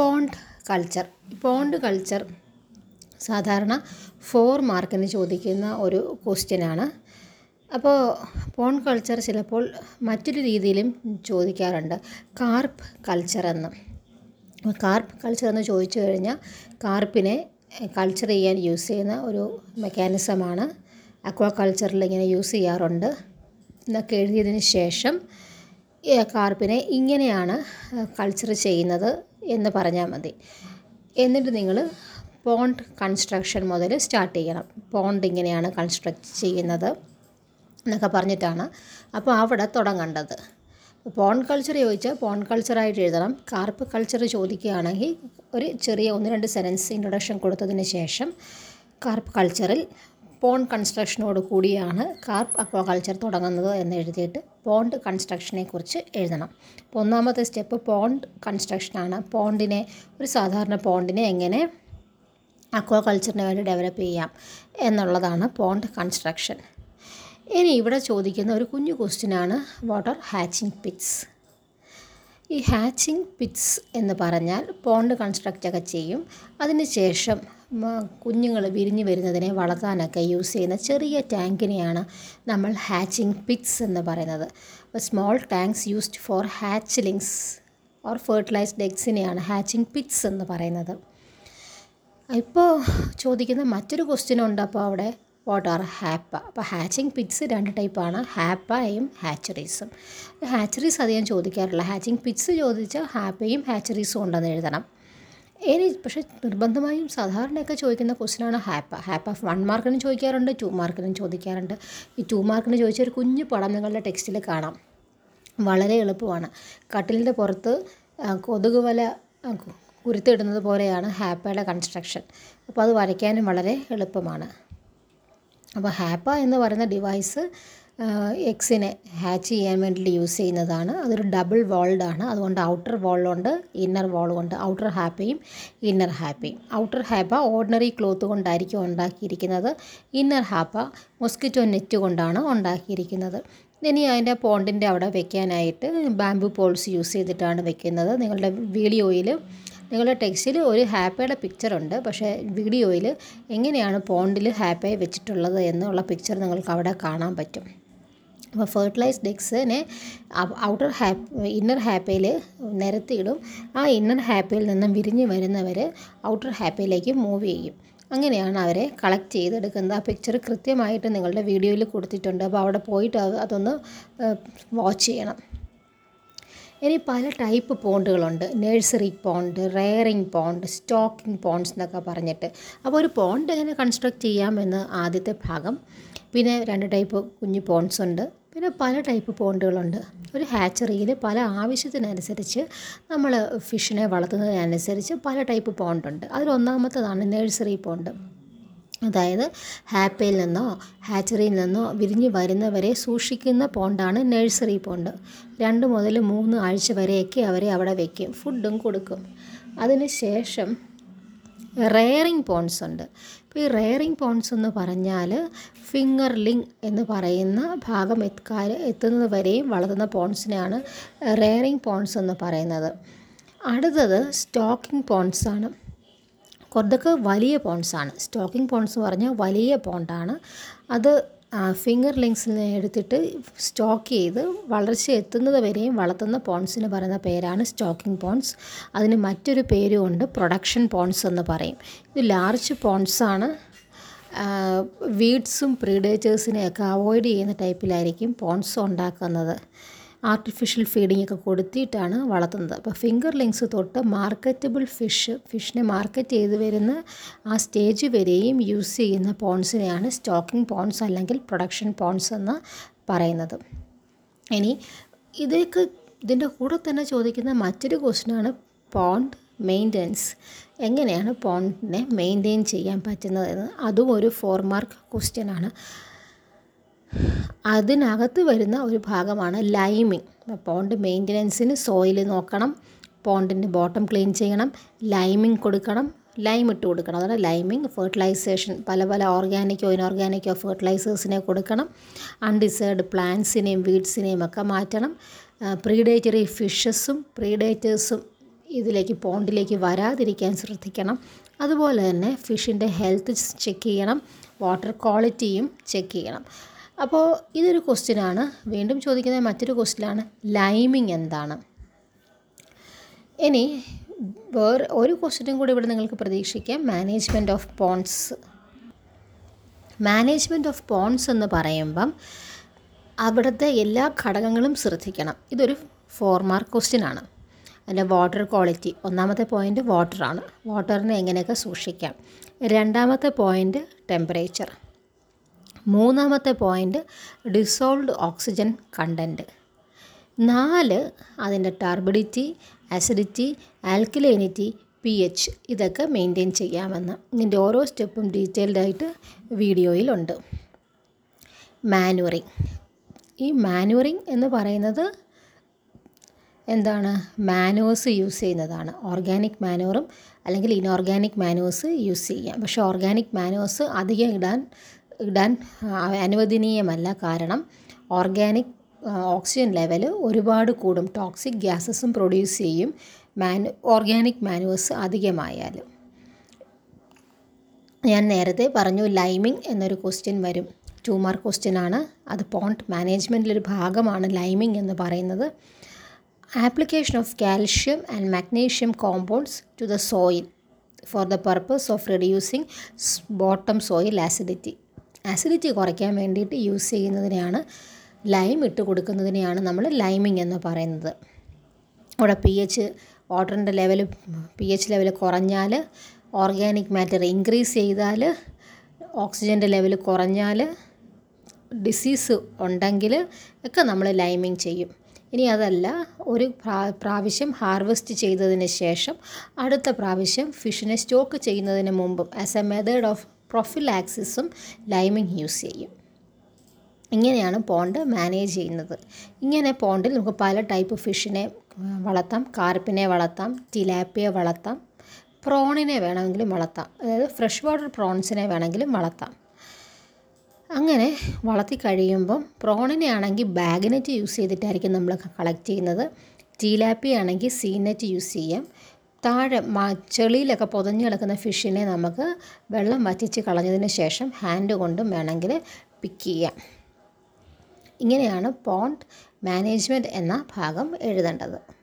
Pond culture. Pond culture സാധാരണ four മാർക്കിന് ചോദിക്കുന്ന ഒരു ക്വസ്റ്റ്യനാണ്. അപ്പോൾ പോൺ കൾച്ചർ ചിലപ്പോൾ മറ്റൊരു രീതിയിലും ചോദിക്കാറുണ്ട്. കാർപ്പ് കൾച്ചർ എന്ന്. കാർപ്പ് കൾച്ചർ എന്ന് ചോദിച്ചു കഴിഞ്ഞാൽ കാർപ്പിനെ കൾച്ചർ ചെയ്യാൻ യൂസ് ചെയ്യുന്ന ഒരു മെക്കാനിസമാണ്. അക്വാ കൾച്ചറിൽ ഇങ്ങനെ യൂസ് ചെയ്യാറുണ്ട്. എന്നൊക്കെ എഴുതിയതിന് ശേഷം കാർപ്പിനെ ഇങ്ങനെയാണ് കൾച്ചർ ചെയ്യുന്നത്. എന്ന് പറഞ്ഞാൽ മതി. എന്നിട്ട് നിങ്ങൾ പോണ്ട് കൺസ്ട്രക്ഷൻ മുതൽ സ്റ്റാർട്ട് ചെയ്യണം. പോണ്ട് ഇങ്ങനെയാണ് കൺസ്ട്രക്റ്റ് ചെയ്യുന്നത് എന്നൊക്കെ പറഞ്ഞിട്ടാണ് അപ്പോൾ അവിടെ തുടങ്ങേണ്ടത്. പോൺ കൾച്ചർ ചോദിച്ചാൽ പോണ്ട് കൾച്ചറായിട്ട് എഴുതണം. കാർപ്പ് കൾച്ചർ ചോദിക്കുകയാണെങ്കിൽ ഒരു ചെറിയ ഒന്ന് രണ്ട് സെനൻസ് ഇൻട്രൊഡക്ഷൻ കൊടുത്തതിന് ശേഷം കാർപ്പ് കൾച്ചറിൽ പോണ്ട് കൺസ്ട്രക്ഷനോട് കൂടിയാണ് കാർപ്പ് അക്വാകൾച്ചർ തുടങ്ങുന്നത് എന്ന് എഴുതിയിട്ട് പോണ്ട് കൺസ്ട്രക്ഷനെ കുറിച്ച് എഴുതണം. അപ്പോൾ ഒന്നാമത്തെ സ്റ്റെപ്പ് പോണ്ട് കൺസ്ട്രക്ഷനാണ്. പോണ്ടിനെ ഒരു സാധാരണ പോണ്ടിനെ എങ്ങനെ അക്വാകൾച്ചറിന് വേണ്ടി ഡെവലപ്പ് ചെയ്യാം എന്നുള്ളതാണ് പോണ്ട് കൺസ്ട്രക്ഷൻ. ഇനി ഇവിടെ ചോദിക്കുന്ന ഒരു കുഞ്ഞു ക്വസ്റ്റ്യനാണ് വാട്ടർ ഹാച്ചിങ് പിറ്റ്സ് ഈ ഹാച്ചിങ് പിറ്റ്സ് എന്ന് പറഞ്ഞാൽ പോണ്ട് കൺസ്ട്രക്റ്റ് ഒക്കെ ചെയ്യും. അതിന് ശേഷം കുഞ്ഞുങ്ങൾ വിരിഞ്ഞു വരുന്നതിനെ വളർത്താനൊക്കെ യൂസ് ചെയ്യുന്ന ചെറിയ ടാങ്കിനെയാണ് നമ്മൾ ഹാച്ചിങ് പിറ്റ്സ് എന്ന് പറയുന്നത്. അപ്പോൾ small tanks used for hatchlings or fertilized എഗ്സിനെയാണ് hatching pits എന്ന് പറയുന്നത്. ഇപ്പോൾ ചോദിക്കുന്ന മറ്റൊരു ക്വസ്റ്റ്യൻ ഉണ്ട്. അപ്പോൾ അവിടെ വാട്ട് ആർ ഹാപ്പ അപ്പോൾ ഹാച്ചിങ് പിറ്റ്സ് രണ്ട് ടൈപ്പാണ്. ഹാപ്പയും ഹാച്ചറീസും ഹാച്ചറീസ് അധികം ചോദിക്കാറില്ല. ഹാച്ചിങ് പിറ്റ്സ് ചോദിച്ചാൽ ഹാപ്പയും ഹാച്ചറീസും ഉണ്ടെന്ന് എഴുതണം. ഇനി പക്ഷേ നിർബന്ധമായും സാധാരണയൊക്കെ ചോദിക്കുന്ന ക്വസ്റ്റ്യനാണ് ഹാപ്പ. ഹാപ്പ വൺ മാർക്കിനും ചോദിക്കാറുണ്ട് ടു മാർക്കിനും ചോദിക്കാറുണ്ട്. ഈ ടു മാർക്കിന് ചോദിച്ച ഒരു കുഞ്ഞു പടം നിങ്ങളുടെ ടെക്സ്റ്റിൽ കാണാം. വളരെ എളുപ്പമാണ്. കട്ടിലിന്റെ പുറത്ത് കൊതുക് വല കുരുത്തിടുന്നത് പോലെയാണ് ഹാപ്പയുടെ കൺസ്ട്രക്ഷൻ അപ്പോൾ അത് വരയ്ക്കാനും വളരെ എളുപ്പമാണ്. അപ്പോൾ ഹാപ്പ എന്ന് പറയുന്ന ഡിവൈസ് എക്സിനെ ഹാച്ച് ചെയ്യാൻ വേണ്ടിയിട്ട് യൂസ് ചെയ്യുന്നതാണ്. അതൊരു ഡബിൾ വാൾഡ് ആണ്. അതുകൊണ്ട് ഔട്ടർ വാളുണ്ട് ഇന്നർ വാളുമുണ്ട് ഔട്ടർ ഹാപ്പിയും ഇന്നർ ഹാപ്പിയും ഔട്ടർ ഹാപ്പ ഓർഡിനറി ക്ലോത്ത് കൊണ്ടായിരിക്കും ഉണ്ടാക്കിയിരിക്കുന്നത്. ഇന്നർ ഹാപ്പ മൊസ്കിറ്റോ നെറ്റ് കൊണ്ടാണ് ഉണ്ടാക്കിയിരിക്കുന്നത്. ഇനി അതിന്റെ പോണ്ടിന്റെ അവിടെ വെക്കാനായിട്ട് ബാംബു പോൾസ് യൂസ് ചെയ്തിട്ടാണ് വെക്കുന്നത്. നിങ്ങളുടെ വീഡിയോയിൽ നിങ്ങളുടെ ടെക്സ്റ്റിൽ ഒരു ഹാപ്പയുടെ പിക്ചർ ഉണ്ട്. പക്ഷേ വീഡിയോയിൽ എങ്ങനെയാണ് പോണ്ടിൽ ഹാപ്പയെ വെച്ചിട്ടുള്ളത് എന്നുള്ള പിക്ചർ നിങ്ങൾക്ക് അവിടെ കാണാൻ പറ്റും. ഫെർട്ടിലൈസ്ഡ് എഗ്സിനെ ഔട്ടർ ഹാപ്പ് ഇന്നർ ഹാപ്പയിൽ നിരത്തിയിടും. ആ ഇന്നർ ഹാപ്പയിൽ നിന്നും വിരിഞ്ഞ് വരുന്നവർ ഔട്ടർ ഹാപ്പയിലേക്ക് മൂവ് ചെയ്യും. അങ്ങനെയാണ് അവരെ കളക്ട് ചെയ്തെടുക്കുന്നത്. ആ പിക്ചർ കൃത്യമായിട്ട് നിങ്ങളുടെ വീഡിയോയിൽ കൊടുത്തിട്ടുണ്ട്. അപ്പോൾ അവിടെ പോയിട്ട് അതൊന്ന് വാച്ച് ചെയ്യണം. ഇനി പല type പോണ്ടുകളുണ്ട്. Nursery pond rearing pond stocking ponds എന്നൊക്കെ പറഞ്ഞിട്ട്. അപ്പോൾ ഒരു പോണ്ട് എങ്ങനെ കൺസ്ട്രക്ട് ചെയ്യാമെന്ന് ആദ്യത്തെ ഭാഗം. പിന്നെ രണ്ട് ടൈപ്പ് കുഞ്ഞു പോണ്ട്സ് ഉണ്ട്. പിന്നെ പല ടൈപ്പ് പോണ്ടുകളുണ്ട്. ഒരു ഹാച്ചറിയിൽ പല ആവശ്യത്തിനനുസരിച്ച് നമ്മൾ ഫിഷിനെ വളർത്തുന്നതിനനുസരിച്ച് പല ടൈപ്പ് പോണ്ടുണ്ട്. അതിലൊന്നാമത്തതാണ് നഴ്സറി പോണ്ട്. അതായത് ഹാപ്പയിൽ നിന്നോ ഹാച്ചറിയിൽ നിന്നോ വിരിഞ്ഞ് വരുന്നവരെ സൂക്ഷിക്കുന്ന പോണ്ടാണ് നഴ്സറി പോണ്ട്. രണ്ട് മുതൽ മൂന്ന് ആഴ്ച വരെയൊക്കെ അവരെ അവിടെ വയ്ക്കും ഫുഡും കൊടുക്കും. അതിന് ശേഷം റെയറിങ് പോൺസ് ഉണ്ട്. ഇപ്പോൾ ഈ റെയറിങ് പോൺസ് എന്ന് പറഞ്ഞാൽ ഫിംഗർ ലിങ് എന്ന് പറയുന്ന ഭാഗം എത്താൻ എത്തുന്നത് വരെയും വളർത്തുന്ന പോൺസിനെയാണ് റെയറിങ് പോൺസ് എന്ന് പറയുന്നത്. അടുത്തത് സ്റ്റോക്കിംഗ് പോൺസ് ആണ്. കുറച്ചൊക്കെ വലിയ പോൺസാണ് സ്റ്റോക്കിംഗ് പോൺസ് പറഞ്ഞാൽ വലിയ പോണ്ടാണ് അത് ഫിംഗർ ലിങ്സിൽ നിന്ന് എടുത്തിട്ട് സ്റ്റോക്ക് ചെയ്ത് വളർച്ച എത്തുന്നത് വരെയും വളർത്തുന്ന പോൺസിന് പറയുന്ന പേരാണ് സ്റ്റോക്കിംഗ് പോൺസ് അതിന് മറ്റൊരു പേരുമുണ്ട് പ്രൊഡക്ഷൻ പോൺസ് എന്ന് പറയും. ഇത് ലാർജ് പോൺസാണ് വീഡ്സും പ്രീഡേറ്റേഴ്സിനെയൊക്കെ അവോയ്ഡ് ചെയ്യുന്ന ടൈപ്പിലായിരിക്കും പോൺസ് ഉണ്ടാക്കുന്നത്. ആർട്ടിഫിഷ്യൽ ഫീഡിംഗ് ഒക്കെ കൊടുത്തിട്ടാണ് വളർത്തുന്നത്. അപ്പോൾ ഫിംഗർ ലിങ്സ് തൊട്ട് മാർക്കറ്റബിൾ ഫിഷ് ഫിഷിനെ മാർക്കറ്റ് ചെയ്ത് വരുന്ന ആ സ്റ്റേജ് വരെയും യൂസ് ചെയ്യുന്ന പോൺസിനെയാണ് സ്റ്റോക്കിംഗ് പോൺസ് അല്ലെങ്കിൽ പ്രൊഡക്ഷൻ പോൺസ് എന്ന് പറയുന്നത്. ഇനി ഇതൊക്കെ ഇതിന്റെ കൂടെ തന്നെ ചോദിക്കുന്ന മറ്റൊരു ക്വസ്റ്റ്യനാണ് പോണ്ട് മെയിന്റനൻസ് എങ്ങനെയാണ് പോണ്ടിനെ മെയിന്റെയിൻ ചെയ്യാൻ പറ്റുന്നത് എന്ന്? അതും ഒരു ഫോർ മാർക്ക് ക്വസ്റ്റ്യനാണ് അതിനകത്ത് വരുന്ന ഒരു ഭാഗമാണ് ലൈമിങ്. പോണ്ട് മെയിന്റനൻസിന് സോയിൽ നോക്കണം പോണ്ടിന്റെ ബോട്ടം ക്ലീൻ ചെയ്യണം ലൈമിങ് കൊടുക്കണം ലൈം ഇട്ട് കൊടുക്കണം. അതാണ് ലൈമിങ് ഫെർട്ടിലൈസേഷൻ. പല പല ഓർഗാനിക്കോ ഇനോർഗാനിക്കോ ഫെർട്ടിലൈസേഴ്സിനെ കൊടുക്കണം. അൺഡിസേർഡ് പ്ലാന്റ്സിനെയും വീഡ്സിനെയും ഒക്കെ മാറ്റണം. പ്രീഡേറ്ററി ഫിഷസും പ്രീഡേറ്റേഴ്സും ഇതിലേക്ക് പോണ്ടിലേക്ക് വരാതിരിക്കാൻ ശ്രദ്ധിക്കണം. അതുപോലെ തന്നെ ഫിഷിന്റെ ഹെൽത്ത് ചെക്ക് ചെയ്യണം വാട്ടർ ക്വാളിറ്റിയും ചെക്ക് ചെയ്യണം. അപ്പോൾ ഇതൊരു ക്വസ്റ്റ്യനാണ് വീണ്ടും ചോദിക്കുന്ന മറ്റൊരു ക്വസ്റ്റ്യനാണ് ലൈമിങ് എന്താണ്? ഇനി വേറെ ഒരു ക്വസ്റ്റ്യനും കൂടി ഇവിടെ നിങ്ങൾക്ക് പ്രതീക്ഷിക്കാം. Management of ponds management of ponds എന്ന് പറയുമ്പം അവിടുത്തെ എല്ലാ ഘടകങ്ങളും ശ്രദ്ധിക്കണം. ഇതൊരു ഫോർ മാർക്ക് ക്വസ്റ്റ്യൻ ആണ് അതിന്റെ വാട്ടർ ക്വാളിറ്റി ഒന്നാമത്തെ പോയിന്റ് വാട്ടറാണ് വാട്ടറിനെ എങ്ങനെയൊക്കെ സൂക്ഷിക്കാം? രണ്ടാമത്തെ പോയിന്റ് ടെമ്പറേച്ചർ മൂന്നാമത്തെ പോയിന്റ് ഡിസോൾവ്ഡ് ഓക്സിജൻ കണ്ടന്റ് നാല് അതിന്റെ turbidity acidity alkalinity P H ഇതൊക്കെ മെയിന്റെയിൻ ചെയ്യാമെന്ന്. ഇതിന്റെ ഓരോ സ്റ്റെപ്പും ഡീറ്റെയിൽഡായിട്ട് വീഡിയോയിലുണ്ട്. മാനുവറിങ് ഈ മാനുവറിങ് എന്ന് പറയുന്നത് എന്താണ്? മാനുവേഴ്സ് യൂസ് ചെയ്യുന്നതാണ്. ഓർഗാനിക് മാനുവറും അല്ലെങ്കിൽ ഇനോർഗാനിക് മാനുവേഴ്സ് യൂസ് ചെയ്യാം. പക്ഷേ ഓർഗാനിക് മാനുവേഴ്സ് അധികം ഇടാൻ ഇടാൻ അനുവദനീയമല്ല. കാരണം ഓർഗാനിക് ഓക്സിജൻ ലെവൽ ഒരുപാട് കൂടും. ടോക്സിക് ഗ്യാസസും പ്രൊഡ്യൂസ് ചെയ്യും. മാനു ഓർഗാനിക് മാനുവേഴ്സ് അധികമായാൽ ഞാൻ നേരത്തെ പറഞ്ഞു ലൈമിംഗ് എന്നൊരു ക്വസ്റ്റ്യൻ വരും. ടു മാർക്ക് ക്വസ്റ്റ്യൻ ആണ്. അത് പോണ്ട് മാനേജ്മെന്റിലൊരു ഭാഗമാണ് ലൈമിംഗ് എന്ന് പറയുന്നത്. Application of calcium and magnesium compounds to the soil for the purpose of reducing bottom soil acidity. Acidity കുറയ്ക്കാൻ വേണ്ടിയിട്ട് യൂസ് ചെയ്യുന്നതിനെയാണ് ലൈം ഇട്ട് കൊടുക്കുന്നതിനെയാണ് നമ്മൾ ലൈമിങ് എന്ന് പറയുന്നത്. അവിടെ പി എച്ച് വാട്ടറിന്റെ ലെവൽ പി എച്ച് ലെവൽ കുറഞ്ഞാൽ ഓർഗാനിക് മാറ്റർ ഇൻക്രീസ് ചെയ്താൽ ഓക്സിജന്റെ ലെവൽ കുറഞ്ഞാൽ ഡിസീസ് ഉണ്ടെങ്കിൽ ഒക്കെ നമ്മൾ ലൈമിങ് ചെയ്യും. ഇനി അതല്ല ഒരു പ്രാവശ്യം ഹാർവെസ്റ്റ് ചെയ്തതിന് ശേഷം അടുത്ത പ്രാവശ്യം ഫിഷിനെ സ്റ്റോക്ക് ചെയ്യുന്നതിന് മുമ്പും ആസ് എ മെത്തേഡ് ഓഫ് പ്രൊഫിലാക്സിസും ലൈമിങ് യൂസ് ചെയ്യും. ഇങ്ങനെയാണ് പോണ്ട് മാനേജ് ചെയ്യുന്നത്. ഇങ്ങനെ പോണ്ടിൽ നമുക്ക് പല ടൈപ്പ് ഫിഷിനെ വളർത്താം കാർപ്പിനെ വളർത്താം ടിലാപ്പിയെ വളർത്താം പ്രോണിനെ വേണമെങ്കിലും വളർത്താം അതായത് ഫ്രഷ് വാട്ടർ പ്രോൺസിനെ വേണമെങ്കിലും വളർത്താം. അങ്ങനെ വളർത്തി കഴിയുമ്പം പ്രോണിനെ ആണെങ്കിൽ ബാഗിനെറ്റ് യൂസ് ചെയ്തിട്ടായിരിക്കും നമ്മൾ കളക്ട് ചെയ്യുന്നത്. ടീലാപ്പി ആണെങ്കിൽ സീനെറ്റ് യൂസ് ചെയ്യാം. താഴെ ചെളിയിലൊക്കെ പൊതഞ്ഞു കിടക്കുന്ന ഫിഷിനെ നമുക്ക് വെള്ളം വറ്റിച്ച് കളഞ്ഞതിന് ശേഷം ഹാൻഡ് കൊണ്ടും വേണമെങ്കിൽ പിക്ക് ചെയ്യാം. ഇങ്ങനെയാണ് പോണ്ട് മാനേജ്മെന്റ് എന്ന ഭാഗം എഴുതേണ്ടത്.